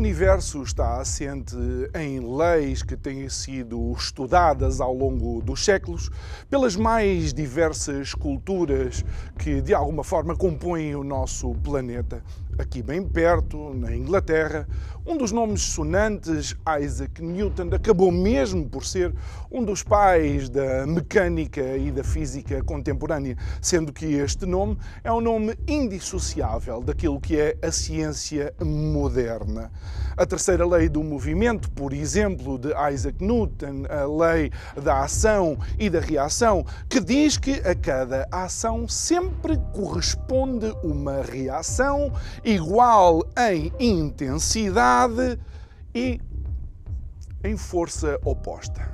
Universo está assente em leis que têm sido estudadas ao longo dos séculos pelas mais diversas culturas que de alguma forma compõem o nosso planeta. Aqui bem perto, na Inglaterra, um dos nomes sonantes, Isaac Newton, acabou mesmo por ser um dos pais da mecânica e da física contemporânea, sendo que este nome é um nome indissociável daquilo que é a ciência moderna. A terceira lei do movimento, por exemplo, de Isaac Newton, a lei da ação e da reação, que diz que a cada ação sempre corresponde uma reação igual em intensidade e em força oposta.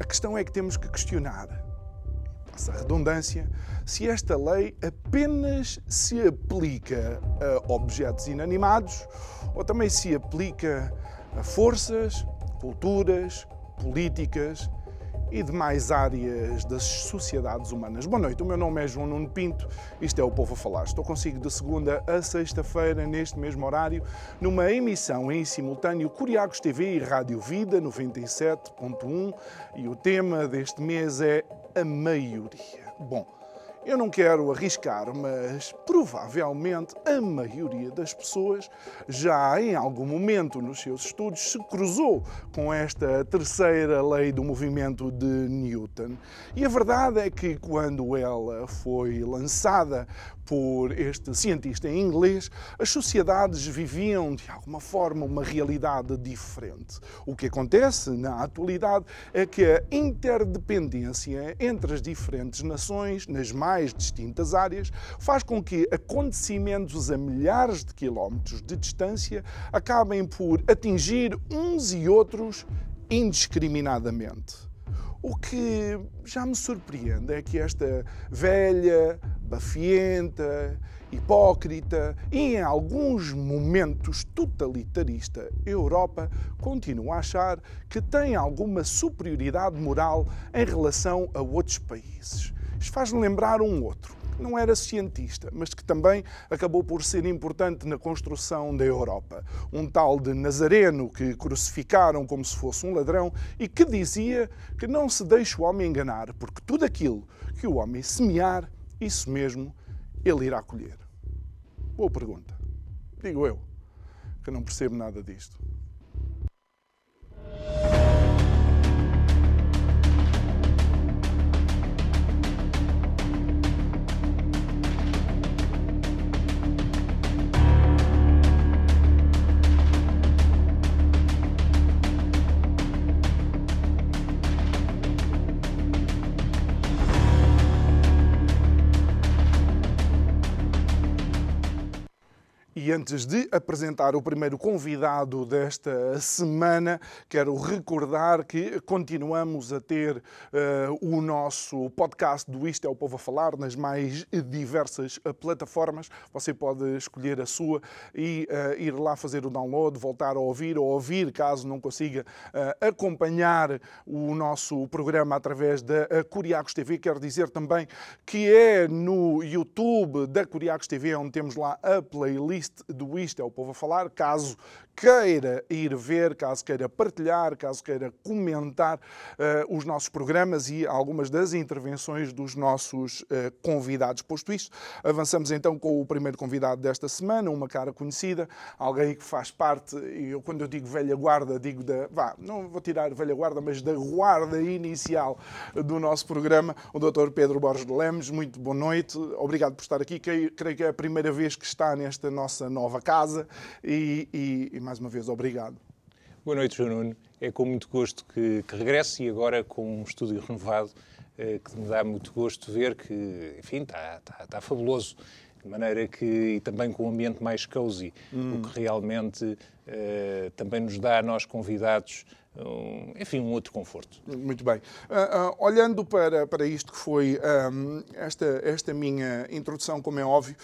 A questão é que temos que questionar, passa a redundância, se esta lei apenas se aplica a objetos inanimados ou também se aplica a forças, culturas, políticas e demais áreas das sociedades humanas. Boa noite, o meu nome é João Nuno Pinto, isto é o Povo a Falar. Estou consigo de segunda a sexta-feira, neste mesmo horário, numa emissão em simultâneo Curiagos TV e Rádio Vida 97.1 e o tema deste mês é a maioria. Bom, eu não quero arriscar, mas provavelmente a maioria das pessoas já em algum momento nos seus estudos se cruzou com esta terceira lei do movimento de Newton. E a verdade é que quando ela foi lançada por este cientista em inglês, as sociedades viviam de alguma forma uma realidade diferente. O que acontece na atualidade é que a interdependência entre as diferentes nações, nas mais distintas áreas, faz com que acontecimentos a milhares de quilómetros de distância acabem por atingir uns e outros indiscriminadamente. O que já me surpreende é que esta velha, bafienta, hipócrita e, em alguns momentos, totalitarista Europa continua a achar que tem alguma superioridade moral em relação a outros países. Isto faz-me lembrar um outro não era cientista, mas que também acabou por ser importante na construção da Europa. Um tal de Nazareno que crucificaram como se fosse um ladrão e que dizia que não se deixe o homem enganar, porque tudo aquilo que o homem semear, isso mesmo ele irá colher. Boa pergunta. Digo eu, que não percebo nada disto. E antes de apresentar o primeiro convidado desta semana, quero recordar que continuamos a ter uh, o nosso podcast do Isto é o Povo a Falar nas mais diversas uh, plataformas. Você pode escolher a sua e uh, ir lá fazer o download, voltar a ouvir ou ouvir caso não consiga acompanhar o nosso programa através da Curiacos TV. Quero dizer também que é no YouTube da Curiacos TV onde temos lá a playlist do Isto é o Povo a Falar. Caso queira ir ver, caso queira partilhar, caso queira comentar uh, os nossos programas e algumas das intervenções dos nossos uh, convidados. Posto isto, avançamos então com o primeiro convidado desta semana, uma cara conhecida, alguém que faz parte, eu quando eu digo velha guarda, digo da, vá, não vou tirar velha guarda, mas da guarda inicial do nosso programa, o Dr. Pedro Borges de Lemos. Muito boa noite, obrigado por estar aqui. Creio, creio que é a primeira vez que está nesta nossa nova casa e, e mais uma vez, obrigado. Boa noite, João Nuno. É com muito gosto que, que regresso e agora com um estúdio renovado, eh, que me dá muito gosto ver que, enfim, está, está, está fabuloso. De maneira que, e também com um ambiente mais cozy, hum. o que realmente uh, também nos dá a nós convidados um, enfim, um outro conforto. Muito bem. Uh, uh, olhando para, para isto que foi um, esta, esta minha introdução, como é óbvio,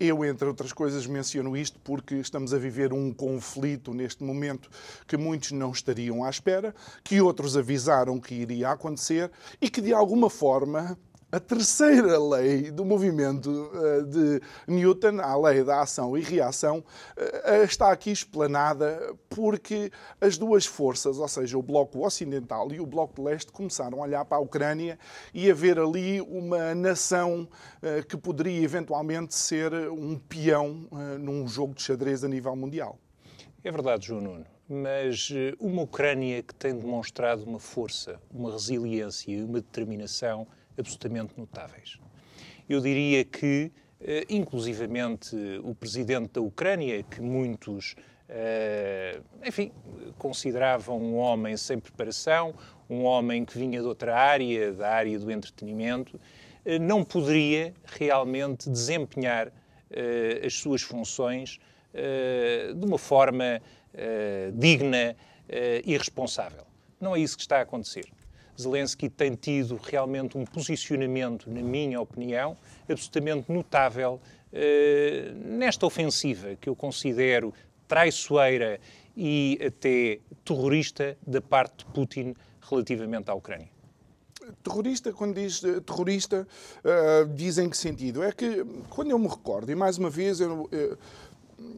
eu, entre outras coisas, menciono isto porque estamos a viver um conflito neste momento que muitos não estariam à espera, que outros avisaram que iria acontecer e que, de alguma forma, a terceira lei do movimento eh, de Newton, a lei da ação e reação, eh, está aqui explanada porque as duas forças, ou seja, o Bloco Ocidental e o Bloco de Leste, começaram a olhar para a Ucrânia e a ver ali uma nação eh, que poderia eventualmente ser um peão num jogo de xadrez a nível mundial. É verdade, João Nuno mas uma Ucrânia que tem demonstrado uma força, uma resiliência e uma determinação absolutamente notáveis. Eu diria que, eh, inclusivamente, o presidente da Ucrânia, que muitos, eh, enfim, consideravam um homem sem preparação, um homem que vinha de outra área, da área do entretenimento, eh, não poderia realmente desempenhar as suas funções de uma forma digna e responsável. Não é isso que está a acontecer. Zelensky tem tido realmente um posicionamento, na minha opinião, absolutamente notável eh, nesta ofensiva que eu considero traiçoeira e até terrorista da parte de Putin relativamente à Ucrânia. Terrorista, quando diz eh, terrorista, uh, diz em que sentido? É que, quando eu me recordo, e mais uma vez, eu, eu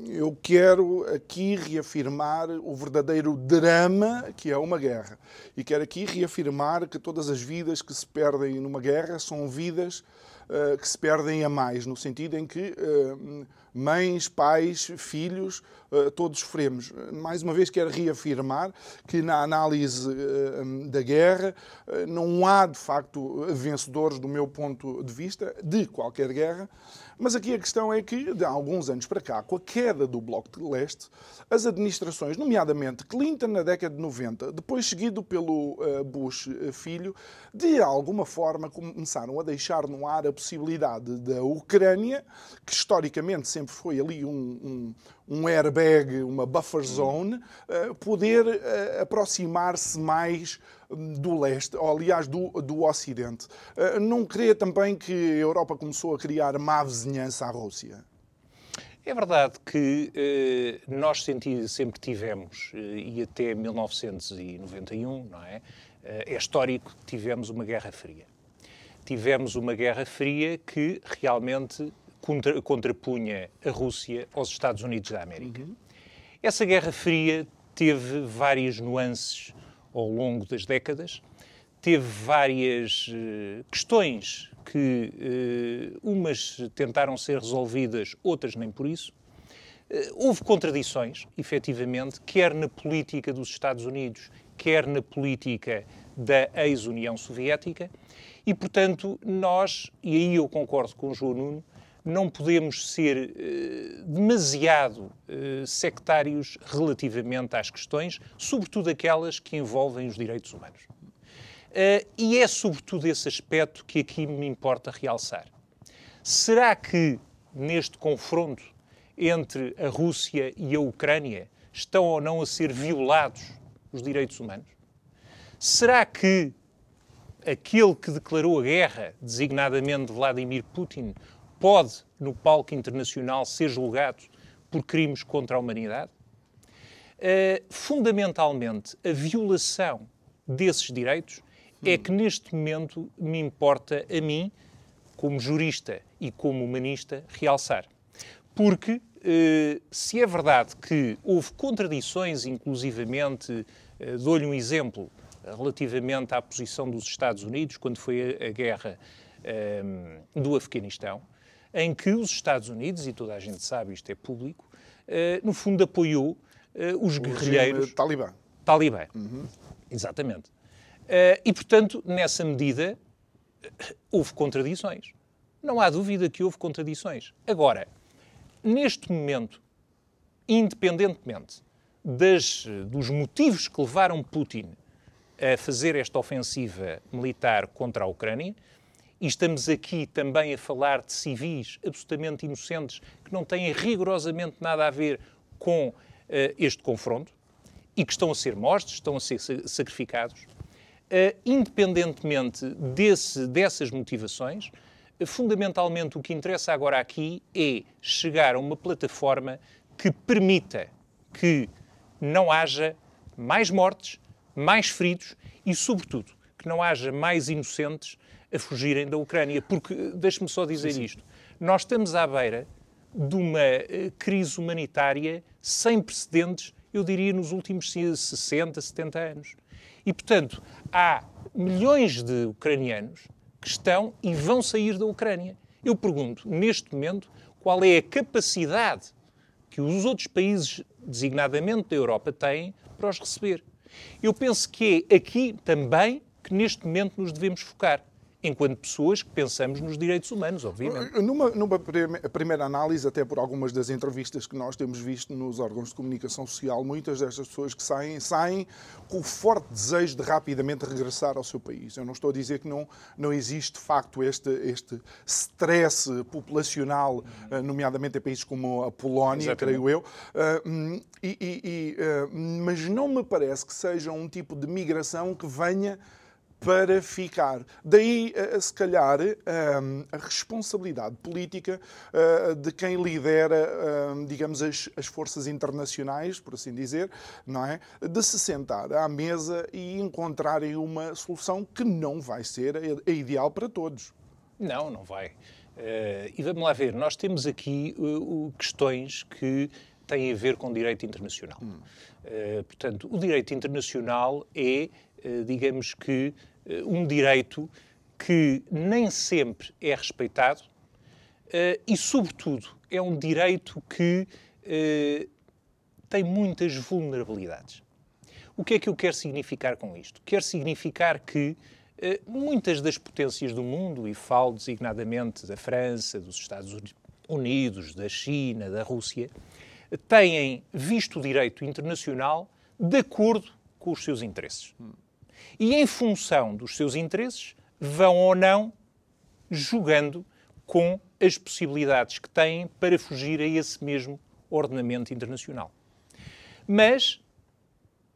eu quero aqui reafirmar o verdadeiro drama que é uma guerra. E quero aqui reafirmar que todas as vidas que se perdem numa guerra são vidas uh, que se perdem a mais, no sentido em que uh, mães, pais, filhos, uh, todos sofremos. Mais uma vez quero reafirmar que na análise da guerra não há de facto vencedores do meu ponto de vista de qualquer guerra. Mas aqui a questão é que, de alguns anos para cá, com a queda do Bloco de Leste, as administrações, nomeadamente Clinton na década de 90, depois seguido pelo uh, Bush eh, filho, de alguma forma começaram a deixar no ar a possibilidade da Ucrânia, que historicamente sempre foi ali um, um, um airbag, uma buffer zone, uh, poder uh, aproximar-se mais do leste, ou aliás do, do ocidente. Eh, não crê também que a Europa começou a criar má vizinhança à Rússia? É verdade que eh, nós senti, sempre tivemos, eh, e até 1991, não é? Eh, é histórico que tivemos uma Guerra Fria. Tivemos uma Guerra Fria que realmente contra, contrapunha a Rússia aos Estados Unidos da América. Uhum. Essa Guerra Fria teve várias nuances ao longo das décadas, teve várias uh, questões que uh, umas tentaram ser resolvidas, outras nem por isso. Uh, houve contradições, efetivamente, quer na política dos Estados Unidos, quer na política da ex-União Soviética, e, portanto, nós, e aí eu concordo com o João Nuno, não podemos ser eh, demasiado eh, sectários relativamente às questões, sobretudo aquelas que envolvem os direitos humanos. Uh, e é sobretudo esse aspecto que aqui me importa realçar. Será que neste confronto entre a Rússia e a Ucrânia estão ou não a ser violados os direitos humanos? Será que aquele que declarou a guerra, designadamente Vladimir Putin, pode, no palco internacional, ser julgado por crimes contra a humanidade? Uh, fundamentalmente, a violação desses direitos é que neste momento me importa a mim, como jurista e como humanista, realçar. Porque uh, se é verdade que houve contradições, inclusivamente, uh, dou-lhe um exemplo, relativamente à posição dos Estados Unidos quando foi a, a guerra um, do Afeganistão, em que os Estados Unidos, e toda a gente sabe, isto é público, uh, no fundo apoiou uh, os o guerrilheiros. Talibã. Talibã. Uhum. Exatamente. Uh, e, portanto, nessa medida, houve contradições. Não há dúvida que houve contradições. Agora, neste momento, independentemente das, dos motivos que levaram Putin a fazer esta ofensiva militar contra a Ucrânia, e estamos aqui também a falar de civis absolutamente inocentes que não têm rigorosamente nada a ver com uh, este confronto e que estão a ser mortos, estão a ser sacrificados. Uh, independentemente desse, dessas motivações, fundamentalmente o que interessa agora aqui é chegar a uma plataforma que permita que não haja mais mortes, mais feridos e, sobretudo, que não haja mais inocentes a fugirem da Ucrânia. Porque, deixe-me só dizer sim, sim. isto, nós estamos à beira de uma eh, crise humanitária sem precedentes, eu diria, nos últimos 60, 70 anos. E, portanto, há milhões de ucranianos que estão e vão sair da Ucrânia. Eu pergunto, neste momento, qual é a capacidade que os outros países, designadamente da Europa, têm para os receber. Eu penso que é aqui também que neste momento nos devemos focar enquanto pessoas que pensamos nos direitos humanos, obviamente. Numa, numa primeira análise, até por algumas das entrevistas que nós temos visto nos órgãos de comunicação social, muitas destas pessoas que saem, saem com o forte desejo de rapidamente regressar ao seu país. Eu não estou a dizer que não, não existe, de facto, este, este stress populacional, uhum. nomeadamente em países como a Polónia, Exatamente. creio eu, ah, hum, e, e, ah, mas não me parece que seja um tipo de migração que venha para ficar. Daí, eh, se calhar, eh, a responsabilidade política eh, de quem lidera, digamos, as, forças internacionais, por assim dizer, não é? De se sentar à mesa e encontrarem uma solução que não vai ser a ideal para todos. Não, não vai. e vamos lá ver, nós temos aqui questões que têm a ver com direito internacional. Hum. portanto, o direito internacional é eh, digamos que, eh, um direito que nem sempre é respeitado eh, e, sobretudo, é um direito que tem muitas vulnerabilidades. O que é que eu quero significar com isto? Quero significar que muitas das potências do mundo, e falo designadamente da França, dos Estados Unidos, da China, da Rússia, têm visto o direito internacional de acordo com os seus interesses. E, em função dos seus interesses, vão ou não jogando com as possibilidades que têm para fugir a esse mesmo ordenamento internacional. Mas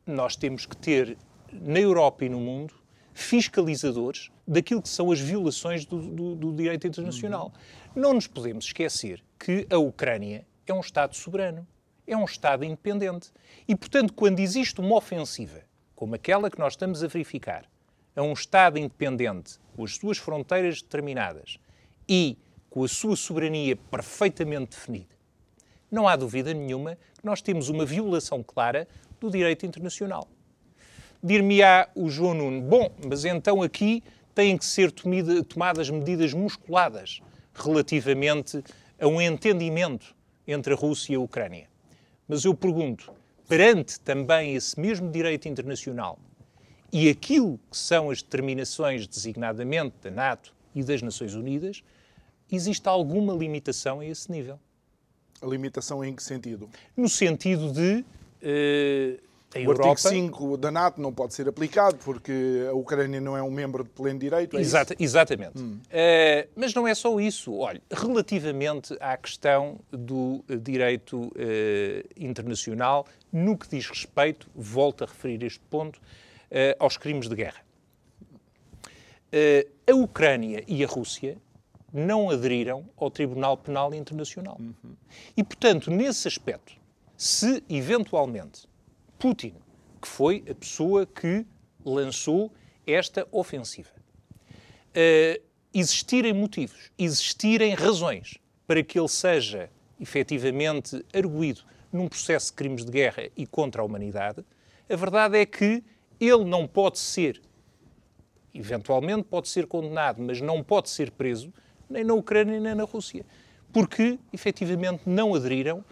nós temos que ter, na Europa e no mundo, fiscalizadores daquilo que são as violações do, do, do direito internacional. Uhum. Não nos podemos esquecer que a Ucrânia é um Estado soberano, é um Estado independente. E, portanto, quando existe uma ofensiva como aquela que nós estamos a verificar, a um Estado independente, com as suas fronteiras determinadas e com a sua soberania perfeitamente definida, não há dúvida nenhuma que nós temos uma violação clara do direito internacional. Dir-me-á o João Nuno, bom, mas então aqui têm que ser tomadas medidas musculadas relativamente a um entendimento entre a Rússia e a Ucrânia. Mas eu pergunto, perante também esse mesmo direito internacional e aquilo que são as determinações designadamente da NATO e das Nações Unidas, existe alguma limitação a esse nível. A limitação em que sentido? No sentido de uh, a o Europa... artigo 5 da NATO não pode ser aplicado porque a Ucrânia não é um membro de pleno direito. É Exata, exatamente. Hum. Uh, mas não é só isso. Olha, relativamente à questão do direito uh, internacional, no que diz respeito, volto a referir este ponto, uh, aos crimes de guerra. a Ucrânia e a Rússia não aderiram ao Tribunal Penal Internacional. Uhum. E, portanto, nesse aspecto, se eventualmente Putin, que foi a pessoa que lançou esta ofensiva. Uh, existirem motivos, existirem razões para que ele seja efetivamente arguído num processo de crimes de guerra e contra a humanidade, a verdade é que ele não pode ser, eventualmente pode ser condenado, mas não pode ser preso nem na Ucrânia nem na Rússia, porque efetivamente não aderiram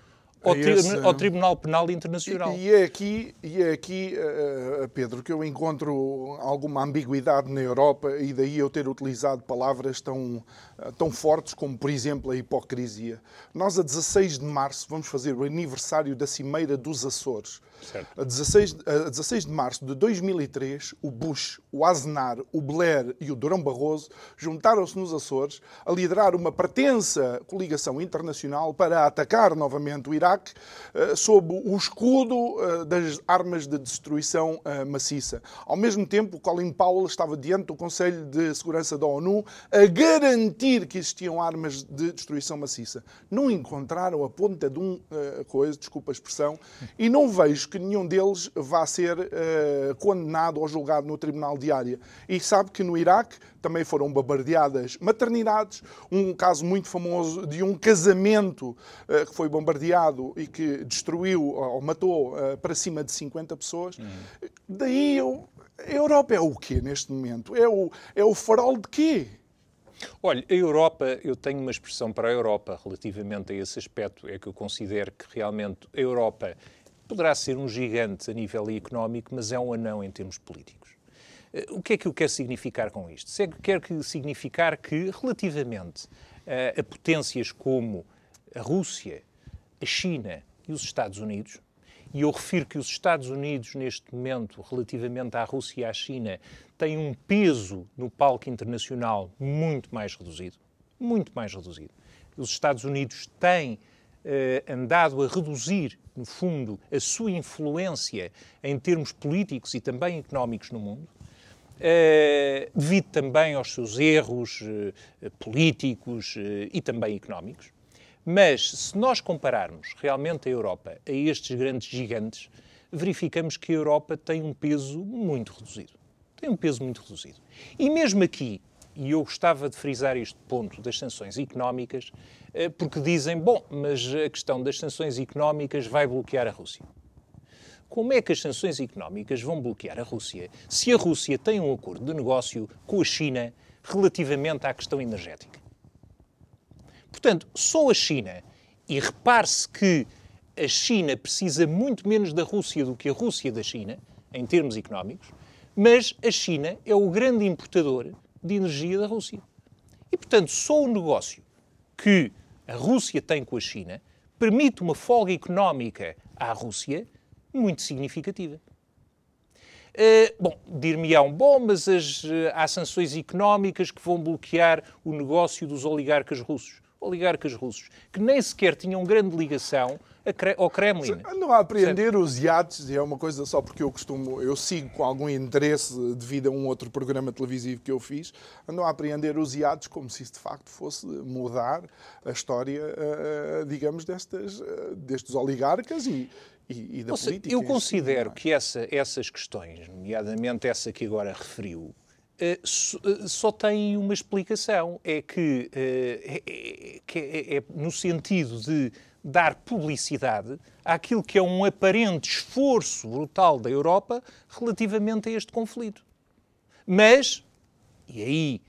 ao, tri esse... ao, Tribunal Penal Internacional. E, e é aqui, e é aqui uh, Pedro, que eu encontro alguma ambiguidade na Europa e daí eu ter utilizado palavras tão, uh, tão fortes como, por exemplo, a hipocrisia. Nós, a 16 de março, vamos fazer o aniversário da Cimeira dos Açores. A 16, a 16 de março de 2003, o Bush, o Aznar, o Blair e o Durão Barroso juntaram-se nos Açores a liderar uma pretensa coligação internacional para atacar novamente o Iraque uh, sob o escudo uh, das armas de destruição uh, maciça. Ao mesmo tempo, Colin Powell estava diante do Conselho de Segurança da ONU a garantir que existiam armas de destruição maciça. Não encontraram a ponta de um coisa, desculpa a expressão, e não vejo que nenhum deles vá ser condenado ou julgado no tribunal de área. E sabe que no Iraque também foram bombardeadas maternidades, um caso muito famoso de um casamento que foi bombardeado e que destruiu ou matou uh, para cima de 50 pessoas. Uhum. Daí eu, a Europa é o quê neste momento? É o, é o farol de quê? Olha, a Europa, eu tenho uma expressão para a Europa relativamente a esse aspecto, é que eu considero que realmente a Europa poderá ser um gigante a nível económico, mas é um anão em termos políticos. Eh, o que é que eu quero significar com isto? Quero significar que, relativamente a, a potências como a Rússia, a China e os Estados Unidos, e eu refiro que os Estados Unidos, neste momento, relativamente à Rússia e à China, têm um peso no palco internacional muito mais reduzido. Muito mais reduzido. Os Estados Unidos têm eh, andado a reduzir, no fundo, a sua influência em termos políticos e também económicos no mundo, eh, devido também aos seus erros eh, políticos e também económicos. Mas se nós compararmos realmente a Europa a estes grandes gigantes, verificamos que a Europa tem um peso muito reduzido. Tem um peso muito reduzido. E mesmo aqui, e eu gostava de frisar este ponto das sanções económicas, eh, porque dizem, bom, mas a questão das sanções económicas vai bloquear a Rússia. Como é que as sanções económicas vão bloquear a Rússia se a Rússia tem um acordo de negócio com a China relativamente à questão energética? Portanto, só a China, e repare-se que a China precisa muito menos da Rússia do que a Rússia da China, em termos económicos, mas a China é o grande importador de energia da Rússia. E, portanto, só o negócio que a Rússia tem com a China permite uma folga económica à Rússia muito significativa. Uh, bom, dir-me-ão, bom, mas as, uh, há sanções económicas que vão bloquear o negócio dos oligarcas russos. Oligarcas russos, que nem sequer tinham grande ligação ao Kremlin. Andam a apreender os iates, e é uma coisa só porque eu costumo, eu sigo com algum interesse devido a um outro programa televisivo que eu fiz, andam a apreender os iates como se isso de facto fosse mudar a história, eh, digamos, destas, eh, destes oligarcas e, e, e da política. Eu considero que essa, essas questões, nomeadamente essa que agora referiu, eh, só tem uma explicação, é que, é, é, é, no sentido de dar publicidade àquilo que é um aparente esforço brutal da Europa relativamente a este conflito. Mas, e aí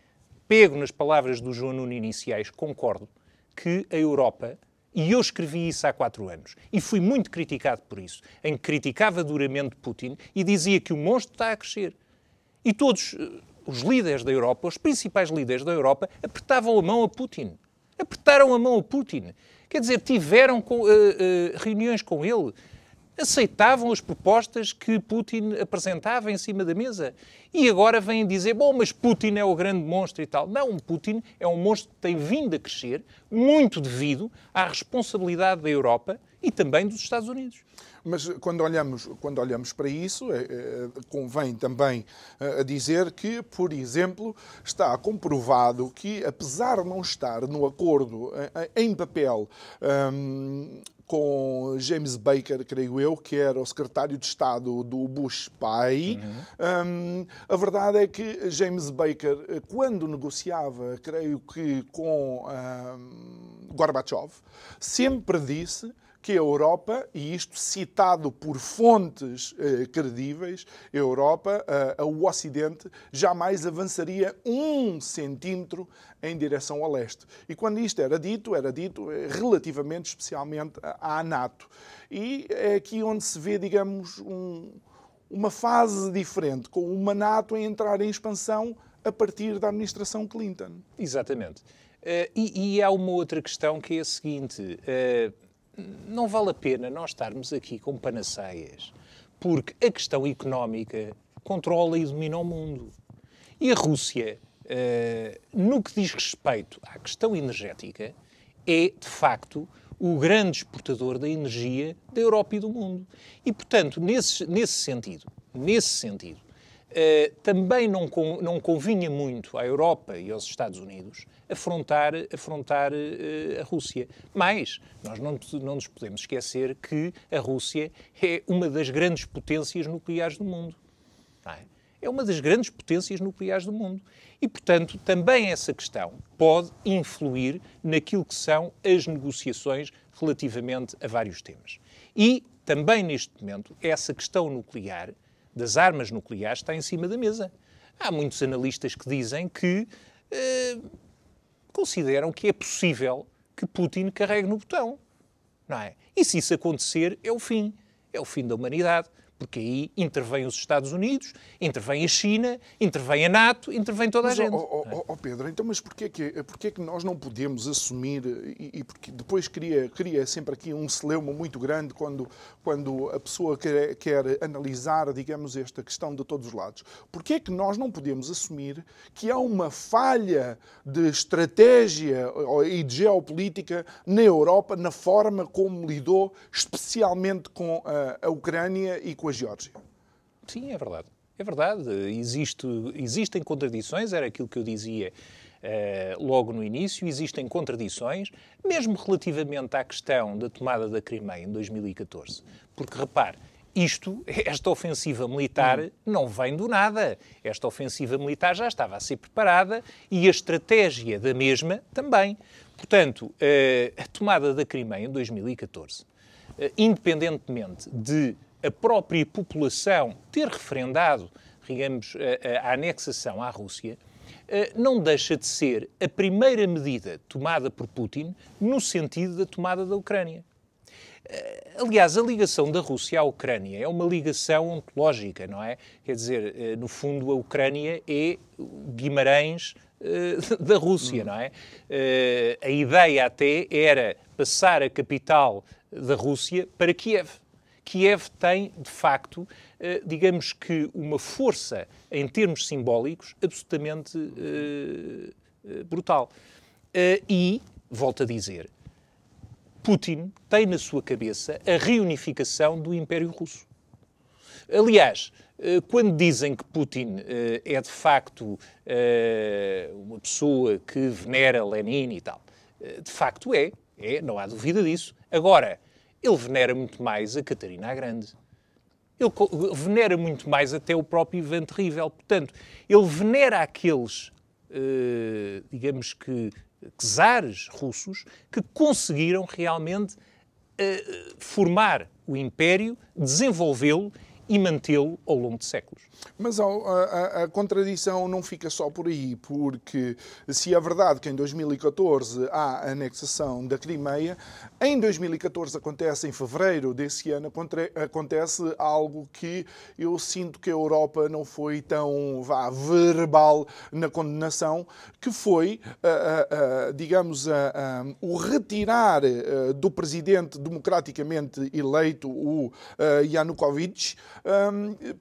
pego nas palavras do João Nuno iniciais, concordo que a Europa, e eu escrevi isso há quatro anos, e fui muito criticado por isso, em que criticava duramente Putin e dizia que o monstro está a crescer. E todos eh, os líderes da Europa, os principais líderes da Europa, apertavam a mão a Putin. Apertaram a mão a Putin. Quer dizer, tiveram com, uh, uh, reuniões com ele, aceitavam as propostas que Putin apresentava em cima da mesa. E agora vêm dizer, bom, mas Putin é o grande monstro e tal. Não, Putin é um monstro que tem vindo a crescer, muito devido à responsabilidade da Europa e também dos Estados Unidos. Mas quando olhamos, quando olhamos para isso, é, é, convém também é, dizer que, por exemplo, está comprovado que, apesar de não estar no acordo em papel um, com James Baker, creio eu, que era o secretário de Estado do Bush pai. Uhum. Um, a verdade é que James Baker, quando negociava, creio que com um, Gorbachev, sempre disse que a Europa, e isto citado por fontes eh, credíveis, a Europa, eh, o Ocidente, jamais avançaria um centímetro em direção ao leste. E quando isto era dito, era dito eh, relativamente, especialmente, à NATO. E é aqui onde se vê, digamos, um, uma fase diferente, com uma NATO a entrar em expansão a partir da administração Clinton. Exatamente. Uh, e, e, há uma outra questão que é a seguinte: uh, não vale a pena nós estarmos aqui com panaceias, porque a questão económica controla e domina o mundo. E a Rússia, uh, no que diz respeito à questão energética, é de facto o grande exportador da energia da Europa e do mundo. E, portanto, nesse, nesse sentido, nesse sentido, Uh, também não, não convinha muito à Europa e aos Estados Unidos afrontar, afrontar uh, a Rússia. Mas nós não, não nos podemos esquecer que a Rússia é uma das grandes potências nucleares do mundo. É? é uma das grandes potências nucleares do mundo. E, portanto, também essa questão pode influir naquilo que são as negociações relativamente a vários temas. E também neste momento, essa questão nuclear das armas nucleares está em cima da mesa. Há muitos analistas que dizem que eh, consideram que é possível que Putin carregue no botão. Não é? E se isso acontecer, é o fim. É o fim da humanidade porque aí intervém os Estados Unidos, intervém a China, intervém a NATO, intervém toda mas, a gente. Oh, oh, oh, Pedro, então, mas porquê que, porquê que nós não podemos assumir, e, e porque depois cria, cria sempre aqui um celeuma muito grande quando, quando a pessoa quer, quer analisar, digamos, esta questão de todos os lados. Porquê que nós não podemos assumir que há uma falha de estratégia e de geopolítica na Europa, na forma como lidou especialmente com a, a Ucrânia e com a Geórgia. Sim, é verdade. É verdade. Existe, existem contradições, era aquilo que eu dizia uh, logo no início, existem contradições, mesmo relativamente à questão da tomada da Crimeia em 2014. Porque, repare, isto, esta ofensiva militar hum. não vem do nada. Esta ofensiva militar já estava a ser preparada e a estratégia da mesma também. Portanto, uh, a tomada da Crimeia em 2014, uh, eh, independentemente de a própria população ter referendado, digamos, a, a anexação à Rússia, eh, não deixa de ser a primeira medida tomada por Putin no sentido da tomada da Ucrânia. Eh, aliás, a ligação da Rússia à Ucrânia é uma ligação ontológica, não é? Quer dizer, eh, no fundo, a Ucrânia é Guimarães da Rússia, não é? A ideia até era passar a capital da Rússia para Kiev. Kiev tem, de facto, eh, digamos que uma força em termos simbólicos absolutamente eh, eh, brutal. E, volto a dizer, Putin tem na sua cabeça a reunificação do Império Russo. Aliás, quando dizem que Putin é de facto uma pessoa que venera Lenin e tal, de facto é, é, não há dúvida disso. Agora, ele venera muito mais a Catarina a Grande. Ele venera muito mais até o próprio Ivan Terrível. Portanto, ele venera aqueles, eh, digamos que, czares russos que conseguiram realmente eh, formar o império, desenvolvê-lo e mantê-lo ao longo de séculos. Mas a, a, a, contradição não fica só por aí, porque se é verdade que em 2014 há a anexação da Crimeia, em 2014 acontece, em fevereiro desse ano, acontece algo que eu sinto que a Europa não foi tão vá, verbal na condenação, que foi, digamos, o retirar eh, do presidente democraticamente eleito, o Yanukovych,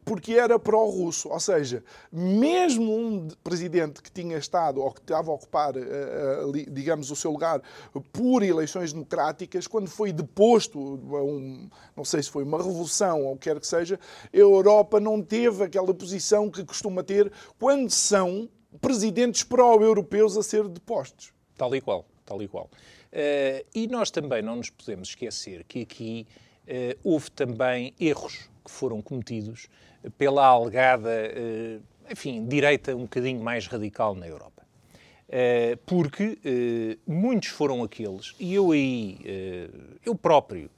porque era pró-russo. Ou seja, mesmo um presidente que tinha estado ou que estava a ocupar, eh, eh, digamos, o seu lugar por eleições democráticas, quando foi deposto, um, não sei se foi uma revolução ou o que quer que seja, a Europa não teve aquela posição que costuma ter quando são presidentes pró-europeus a ser depostos. Tal e qual, tal e qual. Uh, e nós também não nos podemos esquecer que aqui uh, houve também erros que foram cometidos pela alegada, eh, enfim, direita um bocadinho mais radical na Europa. porque muitos foram aqueles, e eu aí, eu próprio,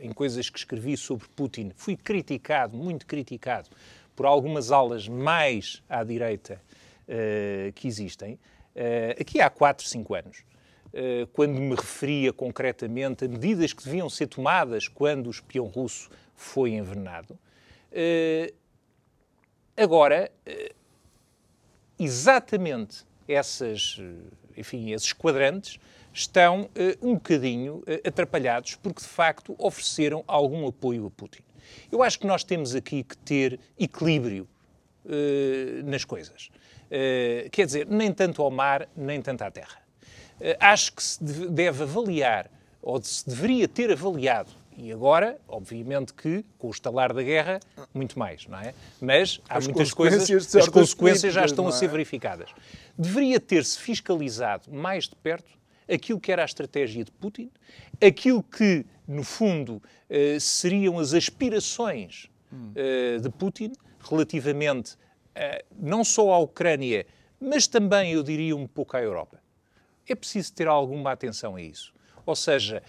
em coisas que escrevi sobre Putin, fui criticado, muito criticado, por algumas aulas mais à direita que existem, aqui há 4, 5 anos. Quando me referia concretamente a medidas que deviam ser tomadas quando o espião russo foi envenenado. Agora, exatamente essas, enfim, esses quadrantes estão uh, um bocadinho uh, atrapalhados porque, de facto, ofereceram algum apoio a Putin. Eu acho que nós temos aqui que ter equilíbrio uh, nas coisas. quer dizer, nem tanto ao mar, nem tanto à terra. acho que se deve avaliar, ou se deveria ter avaliado, e agora, obviamente que, com o estalar da guerra, muito mais, não é? Mas há as muitas coisas, as consequências já estão é? a ser verificadas. Deveria ter-se fiscalizado mais de perto aquilo que era a estratégia de Putin, aquilo que, no fundo, eh, seriam as aspirações eh, de Putin relativamente eh, não só à Ucrânia, mas também, eu diria, um pouco à Europa. É preciso ter alguma atenção a isso. Ou seja,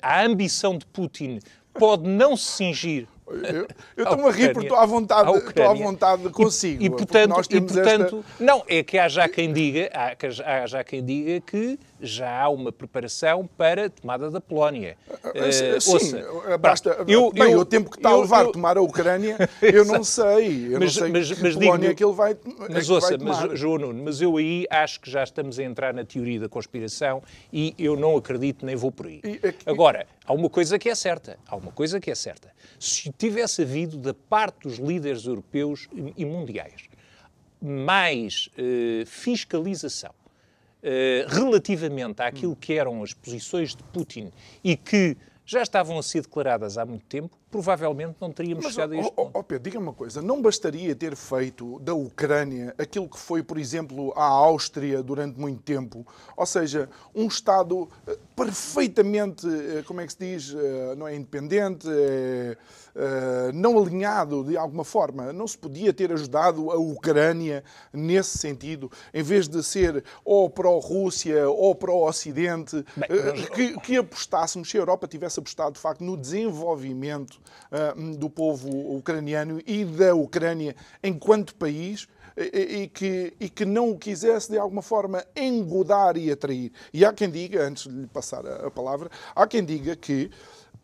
a ambição de Putin pode não se cingir eu, estou-me a rir porque estou à vontade, estou à vontade consigo. E, e portanto, e, portanto esta... não, é que há já quem diga, há, há já quem diga que já há uma preparação para a tomada da Polónia. Uh, Sim, ouça, basta. Eu, bem, eu, o tempo que está eu, a levar eu, tomar a Ucrânia, eu não sei. Eu mas, não sei mas, que mas Polónia digo, é que ele vai. Mas é ouça, vai mas, João Nuno, mas eu aí acho que já estamos a entrar na teoria da conspiração e eu não acredito nem vou por aí. E, e, Agora, há uma coisa que é certa. Há uma coisa que é certa. Se tivesse havido da parte dos líderes europeus e mundiais mais uh, fiscalização relativamente àquilo que eram as posições de Putin e que já estavam a ser declaradas há muito tempo, provavelmente não teríamos Mas, chegado a este oh, oh, Pedro, diga uma coisa, não bastaria ter feito da Ucrânia aquilo que foi, por exemplo, a Áustria durante muito tempo, ou seja, um Estado eh, perfeitamente, como é que se diz, não é independente, é eh, não alinhado de alguma forma. Não se podia ter ajudado a Ucrânia nesse sentido, em vez de ser ou pró-Rússia ou pró-Ocidente, que, que, apostássemos, se a Europa tivesse apostado de facto no desenvolvimento do povo ucraniano e da Ucrânia enquanto país. E, que, e que não o quisesse de alguma forma engodar e atrair. E há quem diga, antes de lhe passar a palavra, há quem diga que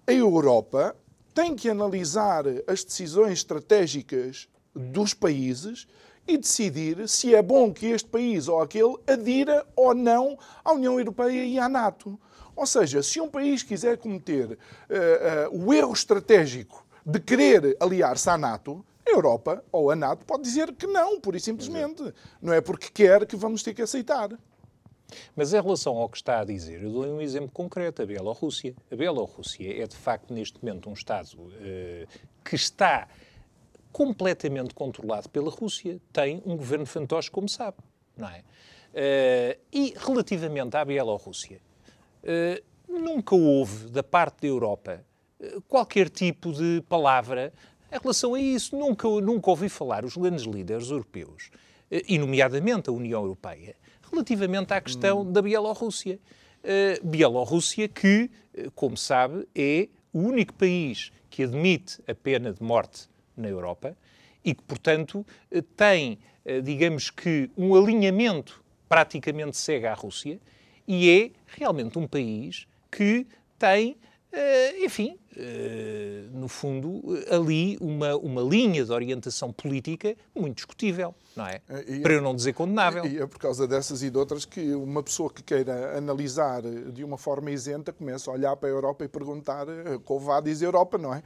a Europa tem que analisar as decisões estratégicas dos países e decidir se é bom que este país ou aquele adira ou não à União Europeia e à NATO. Ou seja, se um país quiser cometer uh, uh, o erro estratégico de querer aliar-se à NATO, a Europa ou a NATO pode dizer que não, pura e simplesmente. Não é porque quer que vamos ter que aceitar. Mas em relação ao que está a dizer, eu dou um exemplo concreto, a Bielorrússia. A Bielorrússia é, de facto, neste momento, um Estado uh, que está completamente controlado pela Rússia. Tem um governo fantoche, como sabe, não é? Uh, e, relativamente à Bielorrússia, nunca houve, da parte da Europa, qualquer tipo de palavra em relação a isso. Nunca, nunca ouvi falar os grandes líderes europeus, e nomeadamente a União Europeia, relativamente à questão hum. da Bielorrússia. Bielorrússia que, eh, como sabe, é o único país que admite a pena de morte na Europa e que, portanto, eh, tem, digamos que, um alinhamento praticamente cego à Rússia e é realmente um país que tem, enfim, no fundo, ali uma, uma linha de orientação política muito discutível não é? E Para é, eu não dizer condenável. E é por causa dessas e de outras que uma pessoa que queira analisar de uma forma isenta começa a olhar para a Europa e perguntar, vá diz Europa, não é?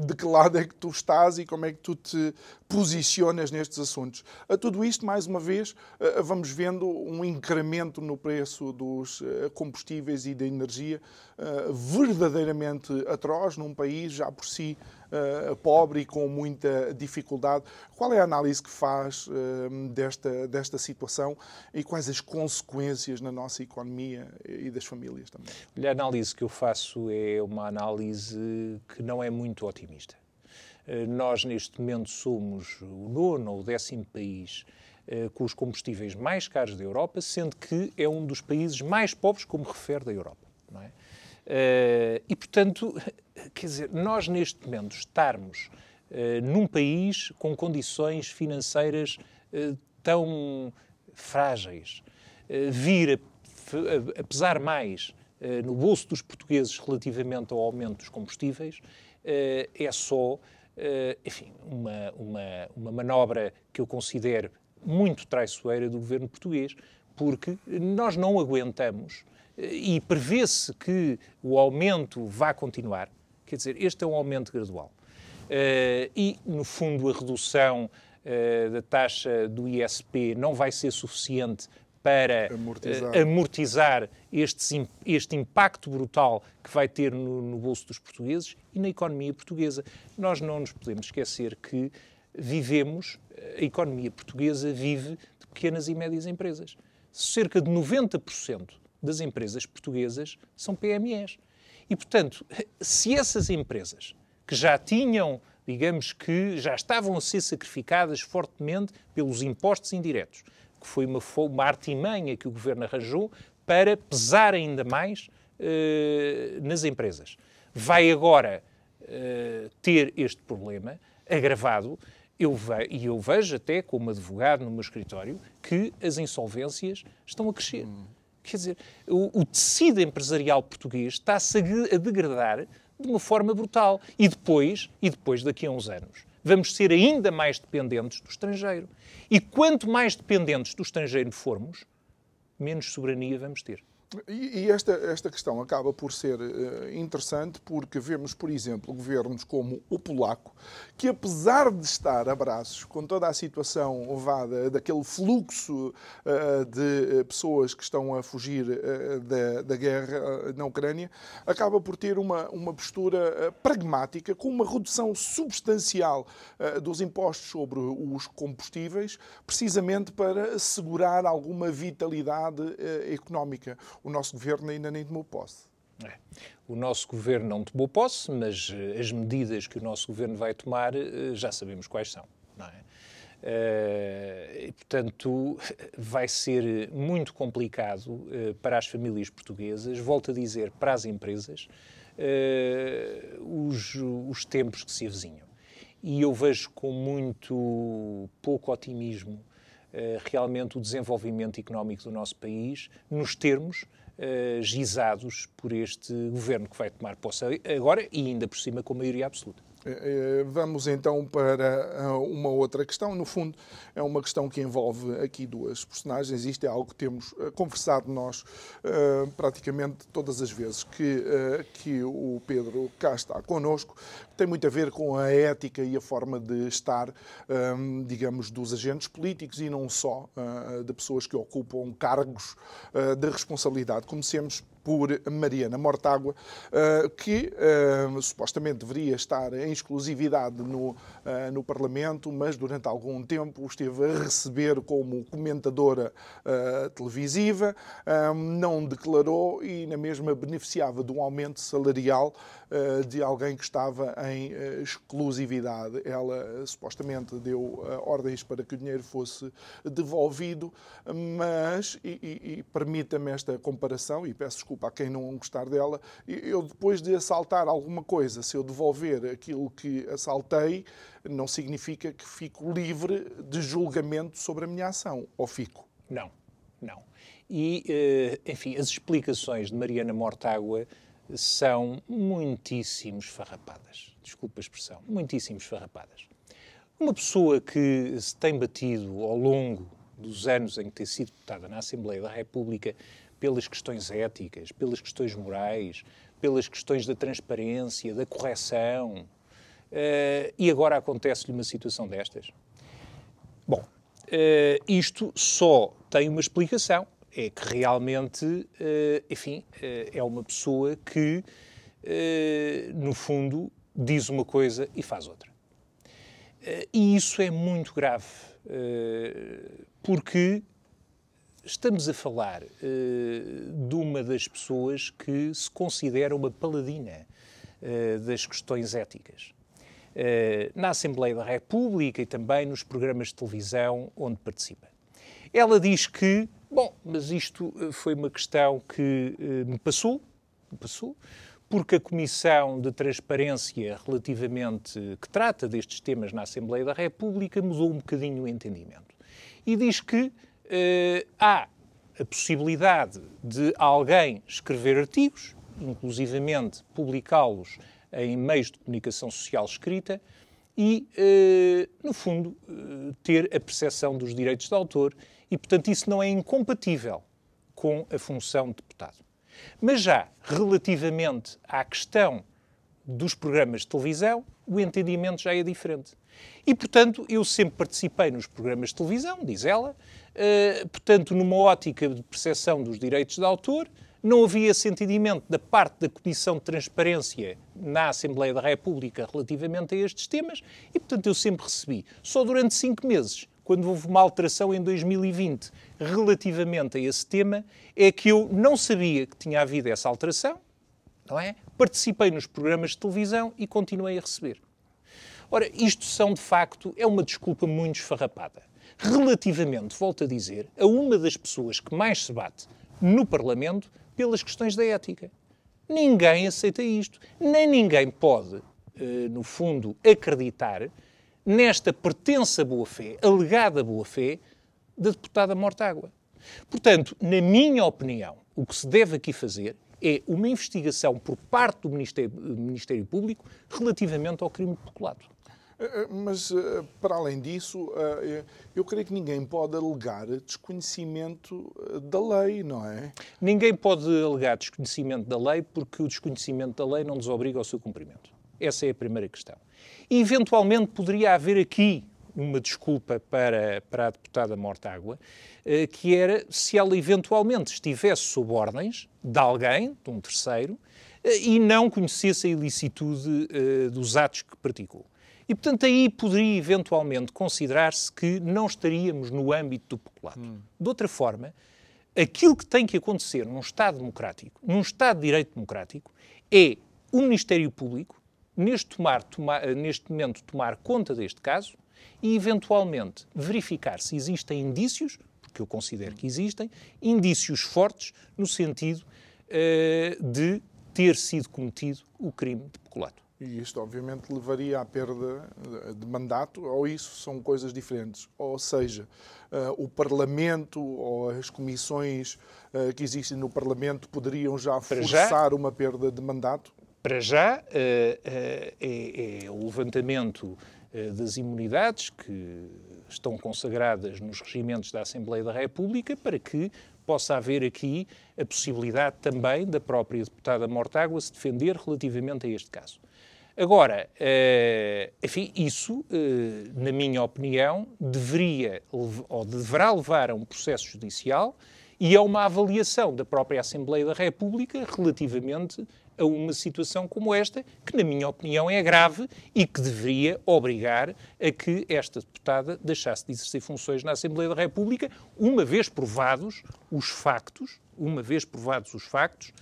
De que lado é que tu estás e como é que tu te posicionas nestes assuntos. A tudo isto, mais uma vez, vamos vendo um incremento no preço dos eh, combustíveis e da energia eh, verdadeiramente atroz num país já por si uh, pobre e com muita dificuldade. Qual é a análise que faz uh, desta, desta situação e quais as consequências na nossa economia e das famílias também? A análise que eu faço é uma análise que não é muito otimista. Uh, nós, neste momento, somos o nono ou décimo país com os combustíveis mais caros da Europa, sendo que é um dos países mais pobres, como refere, da Europa. Não é? E, portanto, quer dizer, nós neste momento estarmos num país com condições financeiras tão frágeis, vir a, a pesar mais no bolso dos portugueses relativamente ao aumento dos combustíveis, é só, enfim, uma, uma, uma manobra que eu considero muito traiçoeira do governo português, porque nós não aguentamos e prevê-se que o aumento vá continuar. Quer dizer, este é um aumento gradual. e, no fundo, a redução da taxa do ISP não vai ser suficiente para amortizar, amortizar este, este, impacto brutal que vai ter no, no, bolso dos portugueses e na economia portuguesa. Nós não nos podemos esquecer que vivemos, a economia portuguesa vive de pequenas e médias empresas. Cerca de 90% das empresas portuguesas são PMEs. E, portanto, se essas empresas que já tinham, digamos que já estavam a ser sacrificadas fortemente pelos impostos indiretos, que foi uma, uma artimanha que o governo arranjou para pesar ainda mais uh, nas empresas. Vai agora uh, ter este problema agravado. Eu ve e eu vejo até como advogado no meu escritório que as insolvências estão a crescer. Hum. Quer dizer, o, o, tecido empresarial português está-se a, a degradar de uma forma brutal. E depois, e depois daqui a uns anos, vamos ser ainda mais dependentes do estrangeiro. E quanto mais dependentes do estrangeiro formos, menos soberania vamos ter. E, esta, esta questão acaba por ser uh, interessante porque vemos, por exemplo, governos como o polaco, que apesar de estar a braços com toda a situação ovada daquele fluxo uh, de pessoas que estão a fugir uh, da, da, guerra na Ucrânia, acaba por ter uma, uma postura pragmática, com uma redução substancial dos impostos sobre os combustíveis, precisamente para assegurar alguma vitalidade económica o nosso governo ainda nem tomou posse. É. O nosso governo não tomou posse, mas uh, as medidas que o nosso governo vai tomar uh, já sabemos quais são. Não é? Uh, e, portanto, vai ser muito complicado para as famílias portuguesas, volto a dizer, para as empresas, os, os tempos que se avizinham. E eu vejo com muito pouco otimismo eh, realmente o desenvolvimento económico do nosso país, nos termos uh, gizados por este governo que vai tomar posse agora e ainda por cima com maioria absoluta. Eh, vamos então para uma outra questão. No fundo, é uma questão que envolve aqui duas personagens. Isto é algo que temos conversado nós praticamente todas as vezes que, que o Pedro cá está connosco, tem muito a ver com a ética e a forma de estar, hum, digamos, dos agentes políticos e não só uh, de pessoas que ocupam cargos uh, de responsabilidade. Comecemos por Mariana Mortágua, uh, que uh, supostamente deveria estar em exclusividade no, no Parlamento, mas durante algum tempo esteve a receber como comentadora televisiva, não declarou e na mesma beneficiava de um aumento salarial de alguém que estava em uh, exclusividade. Ela uh, supostamente deu ordens para que o dinheiro fosse devolvido, mas, e, e, e permita-me esta comparação, e peço desculpa a quem não gostar dela, eu depois de assaltar alguma coisa, se eu devolver aquilo que assaltei, não significa que fico livre de julgamento sobre a minha ação, ou fico? Não, não. E, enfim, as explicações de Mariana Mortágua são muitíssimo esfarrapadas. Desculpa a expressão, muitíssimo esfarrapadas. Uma pessoa que se tem batido ao longo dos anos em que tem sido deputada na Assembleia da República pelas questões éticas, pelas questões morais, pelas questões da transparência, da correção, uh, e agora acontece-lhe uma situação destas? Bom, uh, isto só tem uma explicação, é que realmente, eh, enfim, eh, é uma pessoa que, eh, no fundo, diz uma coisa e faz outra. E isso é muito grave, porque estamos a falar de uma das pessoas que se considera uma paladina das questões éticas. Na Assembleia da República e também nos programas de televisão onde participa. Ela diz que, bom, mas isto foi uma questão que me passou, me passou, porque a Comissão de Transparência relativamente que trata destes temas na Assembleia da República mudou um bocadinho o entendimento. E diz que eh, há a possibilidade de alguém escrever artigos, inclusivamente publicá-los em meios de comunicação social escrita, e, eh, no fundo, eh, ter a percepção dos direitos de autor, e, portanto, isso não é incompatível com a função de deputado. Mas já relativamente à questão dos programas de televisão, o entendimento já é diferente. E, portanto, eu sempre participei nos programas de televisão, diz ela, uh, portanto, numa ótica de percepção dos direitos de autor, não havia esse entendimento da parte da Comissão de Transparência na Assembleia da República relativamente a estes temas e, portanto, eu sempre recebi. Só durante cinco meses quando houve uma alteração em 2020 relativamente a esse tema, é que eu não sabia que tinha havido essa alteração, não é? Participei nos programas de televisão e continuei a receber. Ora, isto são, de facto, é uma desculpa muito esfarrapada. Relativamente, volto a dizer, a uma das pessoas que mais se bate no Parlamento pelas questões da ética. Ninguém aceita isto. Nem ninguém pode, eh, no fundo, acreditar nesta pertença boa-fé, alegada boa-fé, da deputada Mortágua. Portanto, na minha opinião, o que se deve aqui fazer é uma investigação por parte do Ministério, Ministério Público relativamente ao crime peculado. Eh, eh, mas, eh, para além disso, eu creio que ninguém pode alegar desconhecimento da lei, não é? Ninguém pode alegar desconhecimento da lei porque o desconhecimento da lei não nos obriga ao seu cumprimento. Essa é a primeira questão. E, eventualmente, poderia haver aqui uma desculpa para, para a deputada Mortágua, eh, que era se ela eventualmente estivesse sob ordens de alguém, de um terceiro, eh, e não conhecesse a ilicitude eh, dos atos que praticou. E, portanto, aí poderia eventualmente considerar-se que não estaríamos no âmbito do peculato. Hum. De outra forma, aquilo que tem que acontecer num Estado democrático, num Estado de direito democrático, é o Ministério Público neste, tomar, tomar, neste momento, tomar conta deste caso e, eventualmente, verificar se existem indícios, porque eu considero que existem, indícios fortes no sentido uh, de ter sido cometido o crime de peculato. E isto, obviamente, levaria à perda de mandato, ou isso são coisas diferentes? Ou seja, uh, o Parlamento ou as comissões que existem no Parlamento poderiam já forçar já, uma perda de mandato? Para já, uh, é, é, o levantamento das imunidades que estão consagradas nos regimentos da Assembleia da República para que possa haver aqui a possibilidade também da própria deputada Mortágua se defender relativamente a este caso. Agora, enfim, isso, na minha opinião, deveria ou deverá levar a um processo judicial e a uma avaliação da própria Assembleia da República relativamente a uma situação como esta, que, na minha opinião, é grave e que deveria obrigar a que esta deputada deixasse de exercer funções na Assembleia da República, uma vez provados os factos, uma vez provados os factos,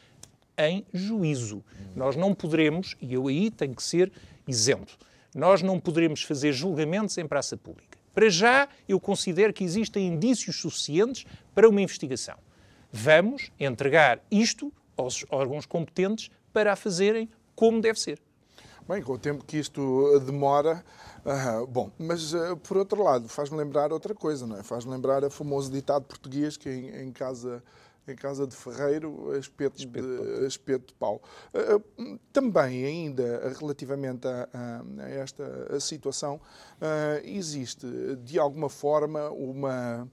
em juízo. Nós não poderemos, e eu aí tenho que ser isento, nós não poderemos fazer julgamentos em praça pública. Para já, eu considero que existem indícios suficientes para uma investigação. Vamos entregar isto aos órgãos competentes para a fazerem como deve ser. Bem, com o tempo que isto demora. Bom, mas uh, por outro lado, faz-me lembrar outra coisa, não é? Faz-me lembrar o famoso ditado português que em, em casa em casa de ferreiro, espeto, espeto, de, espeto de pau. Uh, também, ainda relativamente a, a, a esta situação, uh, existe de alguma forma uma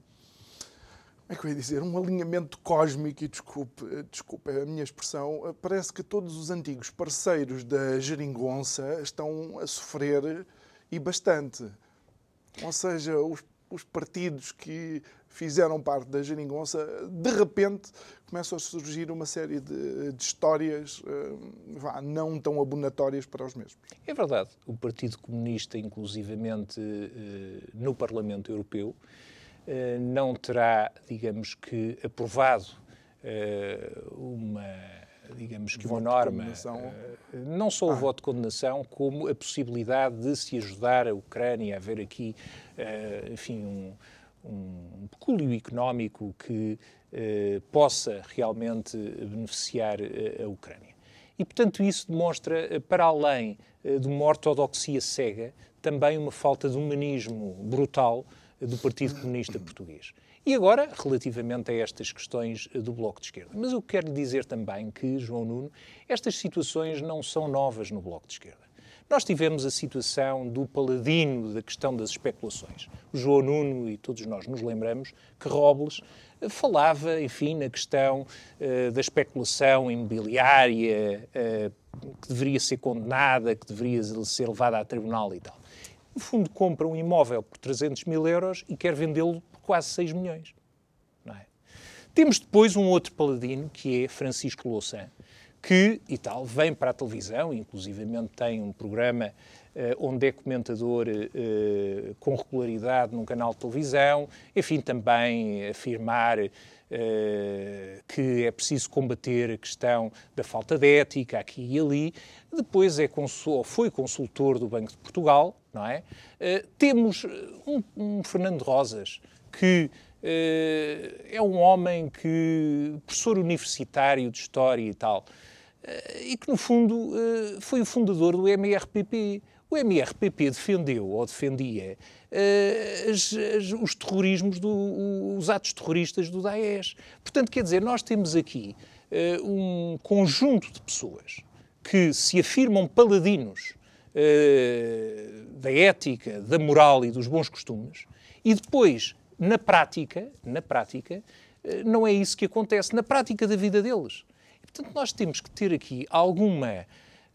é que eu ia dizer, um alinhamento cósmico, e desculpe, desculpe a minha expressão, parece que todos os antigos parceiros da geringonça estão a sofrer e bastante. Ou seja, os, os partidos que fizeram parte da geringonça, de repente começam a surgir uma série de, de histórias uh, não tão abonatórias para os mesmos. É verdade. O Partido Comunista, inclusivamente no Parlamento Europeu, eh, não terá, digamos que, aprovado eh, uma digamos que uma norma, eh, não só o ah. voto de condenação, como a possibilidade de se ajudar a Ucrânia a haver aqui, enfim, um, um pecúlio económico que eh, possa realmente beneficiar a Ucrânia. E, portanto, isso demonstra, para além de uma ortodoxia cega, também uma falta de humanismo brutal do Partido Comunista Português. E agora, relativamente a estas questões do Bloco de Esquerda. Mas eu quero dizer também que, João Nuno, estas situações não são novas no Bloco de Esquerda. Nós tivemos a situação do paladino da questão das especulações. O João Nuno e todos nós nos lembramos que Robles falava, enfim, na questão uh, da especulação imobiliária, uh, que deveria ser condenada, que deveria ser levada a tribunal e tal. No fundo, compra um imóvel por 300 mil euros e quer vendê-lo quase 6 milhões. É? Temos depois um outro paladino, que é Francisco Louçã, que, e tal, vem para a televisão, inclusivamente tem um programa uh, onde é comentador uh, com regularidade num canal de televisão, enfim, também afirmar que é preciso combater a questão da falta de ética aqui e ali. Depois é consul, foi consultor do Banco de Portugal, não é? temos um, um Fernando Rosas, que é um homem que, professor universitário de História e tal, e que, no fundo, foi o fundador do MRPP. O MRPP defendeu, ou defendia, as, as, os terrorismos, do, os atos terroristas do Daesh. Portanto, quer dizer, nós temos aqui um conjunto de pessoas que se afirmam paladinos da ética, da moral e dos bons costumes, e depois na prática, na prática, não é isso que acontece, na prática da vida deles. Portanto, nós temos que ter aqui alguma,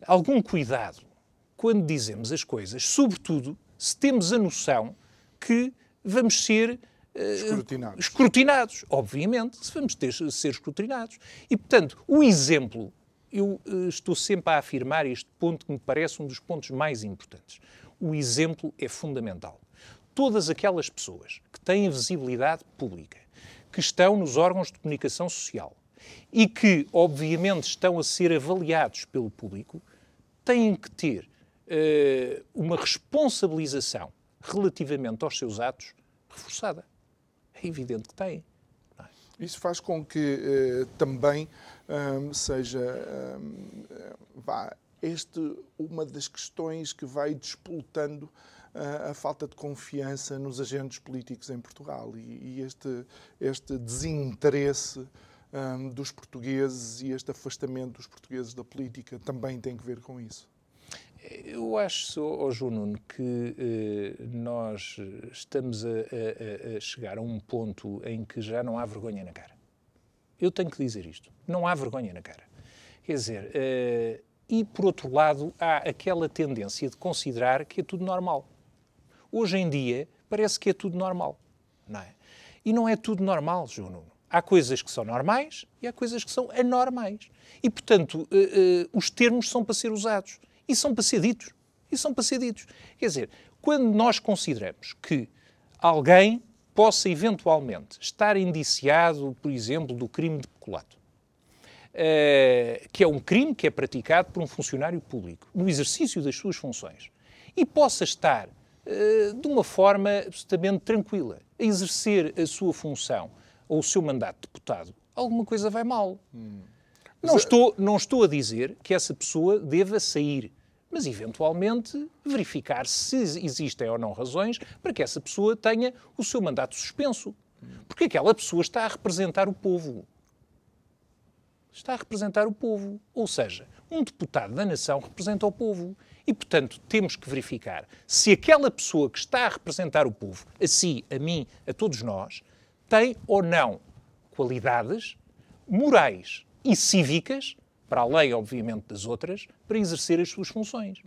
algum cuidado quando dizemos as coisas, sobretudo se temos a noção que vamos ser uh, escrutinados. escrutinados. Obviamente, se vamos ter, ser escrutinados. E, portanto, o exemplo, eu uh, estou sempre a afirmar este ponto que me parece um dos pontos mais importantes. O exemplo é fundamental todas aquelas pessoas que têm visibilidade pública, que estão nos órgãos de comunicação social e que, obviamente, estão a ser avaliados pelo público, têm que ter uh, uma responsabilização relativamente aos seus atos reforçada. É evidente que têm. É? Isso faz com que uh, também um, seja um, vá, este uma das questões que vai despoltando a, falta de confiança nos agentes políticos em Portugal e, e este, este desinteresse um, dos portugueses e este afastamento dos portugueses da política também tem que ver com isso. Eu acho, oh, Nuno, que eh, nós estamos a, a, a, chegar a um ponto em que já não há vergonha na cara. Eu tenho que dizer isto. Não há vergonha na cara. Quer dizer, eh, e por outro lado, há aquela tendência de considerar que é tudo normal. Hoje em dia, parece que é tudo normal, não é? E não é tudo normal, João Nuno. Há coisas que são normais e há coisas que são anormais. E, portanto, uh, uh, os termos são para ser usados. E são para ser ditos. E são para ser ditos. Quer dizer, quando nós consideramos que alguém possa eventualmente estar indiciado, por exemplo, do crime de peculato, uh, que é um crime que é praticado por um funcionário público no exercício das suas funções, e possa estar eh, de uma forma absolutamente tranquila, a exercer a sua função ou o seu mandato de deputado, alguma coisa vai mal. Hum. Não, estou, não estou a dizer que essa pessoa deva sair, mas eventualmente verificar se existem ou não razões para que essa pessoa tenha o seu mandato suspenso. Porque aquela pessoa está a representar o povo. Está a representar o povo. Ou seja, um deputado da nação representa o povo. E, portanto, temos que verificar se aquela pessoa que está a representar o povo, a si, a mim, a todos nós, tem ou não qualidades morais e cívicas, para além, obviamente, das outras, para exercer as suas funções.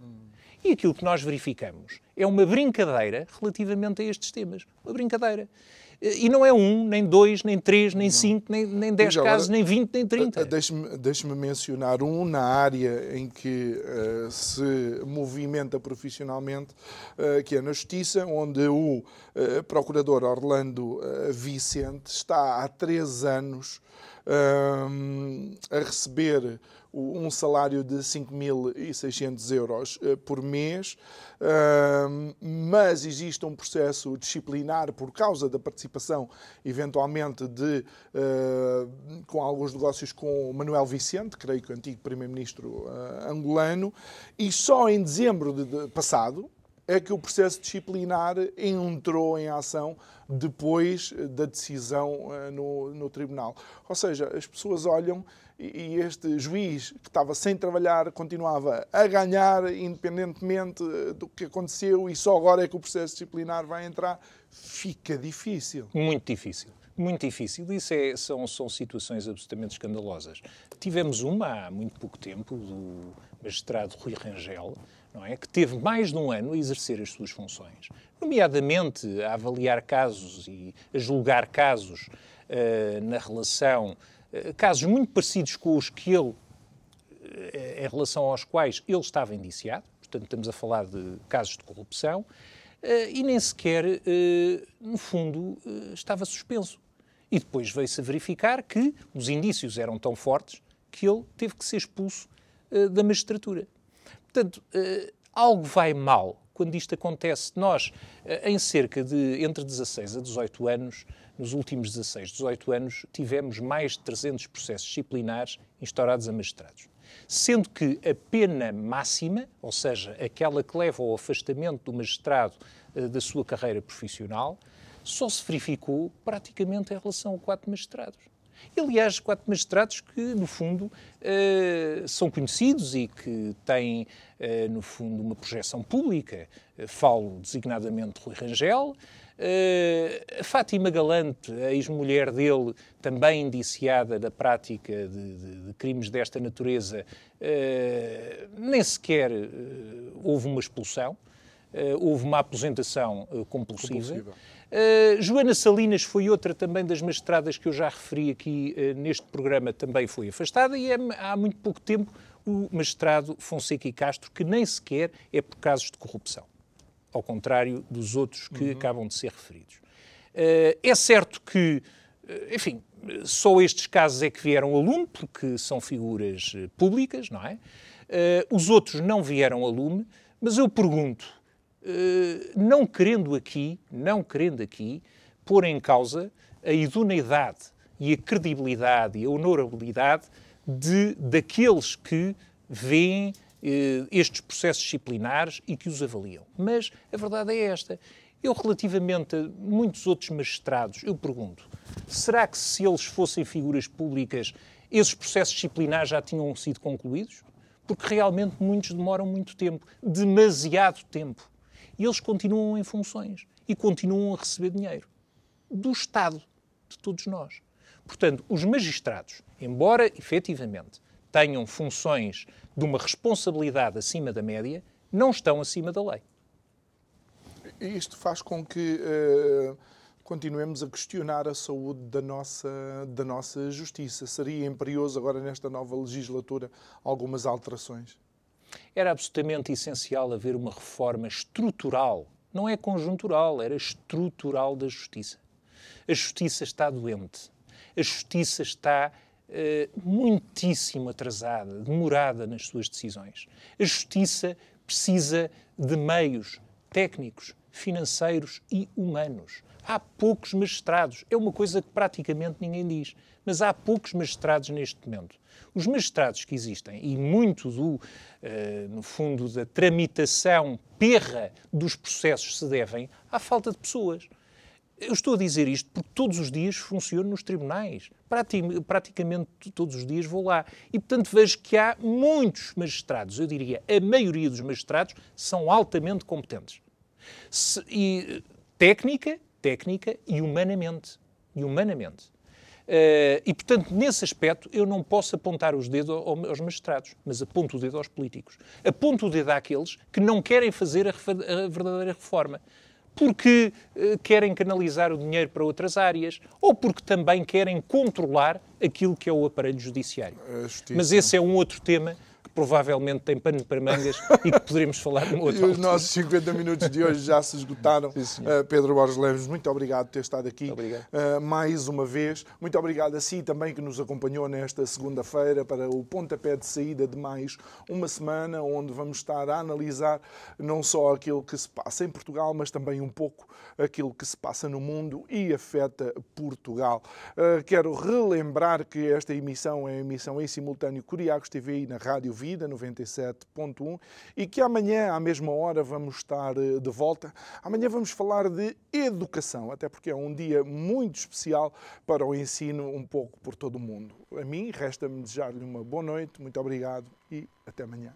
E aquilo que nós verificamos é uma brincadeira relativamente a estes temas. Uma brincadeira. E não é um, nem dois, nem três, nem não. cinco, nem, nem dez agora, casos, nem vinte, nem trinta. Deixe-me deixe mencionar um na área em que uh, se movimenta profissionalmente, uh, que é na Justiça, onde o uh, Procurador Orlando Vicente está há três anos a receber um salário de 5.600 euros uh, por mês, mas existe um processo disciplinar por causa da participação, eventualmente, de, com alguns negócios com Manuel Vicente, creio que o antigo primeiro-ministro angolano, e só em dezembro de, passado, é que o processo disciplinar entrou em ação depois da decisão no, no, tribunal. Ou seja, as pessoas olham e, este juiz que estava sem trabalhar continuava a ganhar independentemente eh, do que aconteceu e só agora é que o processo disciplinar vai entrar. Fica difícil. Muito difícil. Muito difícil. Isso é, são, são situações absolutamente escandalosas. Tivemos uma há muito pouco tempo do magistrado Rui Rangel, não é? que teve mais de um ano a exercer as suas funções, nomeadamente a avaliar casos e a julgar casos uh, na relação, casos muito parecidos com os que ele, uh, em relação aos quais ele estava indiciado, portanto estamos a falar de casos de corrupção, e nem sequer, no fundo, estava suspenso. E depois veio-se a verificar que os indícios eram tão fortes que ele teve que ser expulso da magistratura. Portanto, algo vai mal quando isto acontece. Nós, uh, em cerca de entre 16 a 18 anos, nos últimos 16, 18 anos, tivemos mais de 300 processos disciplinares instaurados a magistrados. Sendo que a pena máxima, ou seja, aquela que leva ao afastamento do magistrado uh, da sua carreira profissional, só se verificou praticamente em relação a quatro magistrados. E, aliás, quatro magistrados que, no fundo, uh, são conhecidos e que têm, uh, no fundo, uma projeção pública. Uh, falo designadamente de Rui Rangel, Uh, Fátima Galante, a ex-mulher dele, também indiciada da prática de, de, de crimes desta natureza, uh, nem sequer uh, houve uma expulsão, houve uma aposentação compulsiva. compulsiva. Uh, Joana Salinas foi outra também das magistradas que eu já referi aqui uh, neste programa, também foi afastada, e é, há muito pouco tempo o magistrado Fonseca e Castro, que nem sequer é por casos de corrupção, ao contrário dos outros que uhum. acabam de ser referidos. Uh, é certo que, enfim, só estes casos é que vieram a lume, porque são figuras públicas, não é? os outros não vieram a lume, mas eu pergunto, eh, não querendo aqui, não querendo aqui, pôr em causa a idoneidade e a credibilidade e a honorabilidade de, daqueles que veem eh, estes processos disciplinares e que os avaliam. Mas a verdade é esta. Eu, relativamente a muitos outros magistrados, eu pergunto, será que se eles fossem figuras públicas, esses processos disciplinares já tinham sido concluídos? Porque realmente muitos demoram muito tempo, demasiado tempo e eles continuam em funções e continuam a receber dinheiro do Estado, de todos nós. Portanto, os magistrados, embora efetivamente tenham funções de uma responsabilidade acima da média, não estão acima da lei. Isto faz com que uh, continuemos a questionar a saúde da nossa, da nossa justiça. Seria imperioso agora, nesta nova legislatura, algumas alterações? Era absolutamente essencial haver uma reforma estrutural, não é conjuntural, era estrutural da justiça. A justiça está doente. A justiça está uh, muitíssimo atrasada, demorada nas suas decisões. A justiça precisa de meios técnicos, financeiros e humanos. Há poucos magistrados. É uma coisa que praticamente ninguém diz. Mas há poucos magistrados neste momento. Os magistrados que existem, e muito do, uh, no fundo, da tramitação perra dos processos se devem à falta de pessoas. Eu estou a dizer isto porque todos os dias funciono nos tribunais. Praticamente todos os dias vou lá. E, portanto, vejo que há muitos magistrados, eu diria, a maioria dos magistrados são altamente competentes. Se, e, técnica, técnica e humanamente. E humanamente. Uh, e, portanto, nesse aspecto, eu não posso apontar os dedos aos magistrados, mas aponto o dedo aos políticos. Aponto o dedo àqueles que não querem fazer a, a verdadeira reforma. Porque uh, querem canalizar o dinheiro para outras áreas ou porque também querem controlar aquilo que é o aparelho judiciário. Mas esse é um outro tema que provavelmente tem pano para mangas e que poderíamos falar numa outra E os nossos 50 minutos de hoje já se esgotaram. Sim. Uh, Pedro Borges Leves, muito obrigado por ter estado aqui uh, mais uma vez. Muito obrigado a si também que nos acompanhou nesta segunda-feira para o pontapé de saída de mais uma semana, onde vamos estar a analisar não só aquilo que se passa em Portugal, mas também um pouco aquilo que se passa no mundo e afeta Portugal. Uh, quero relembrar que esta emissão é emissão em simultâneo Curiacos TV e na Rádio Vida 97.1 e que amanhã, à mesma hora, vamos estar eh, de volta. Amanhã vamos falar de educação, até porque é um dia muito especial para o ensino um pouco por todo o mundo. A mim, resta-me desejar-lhe uma boa noite, muito obrigado e até amanhã.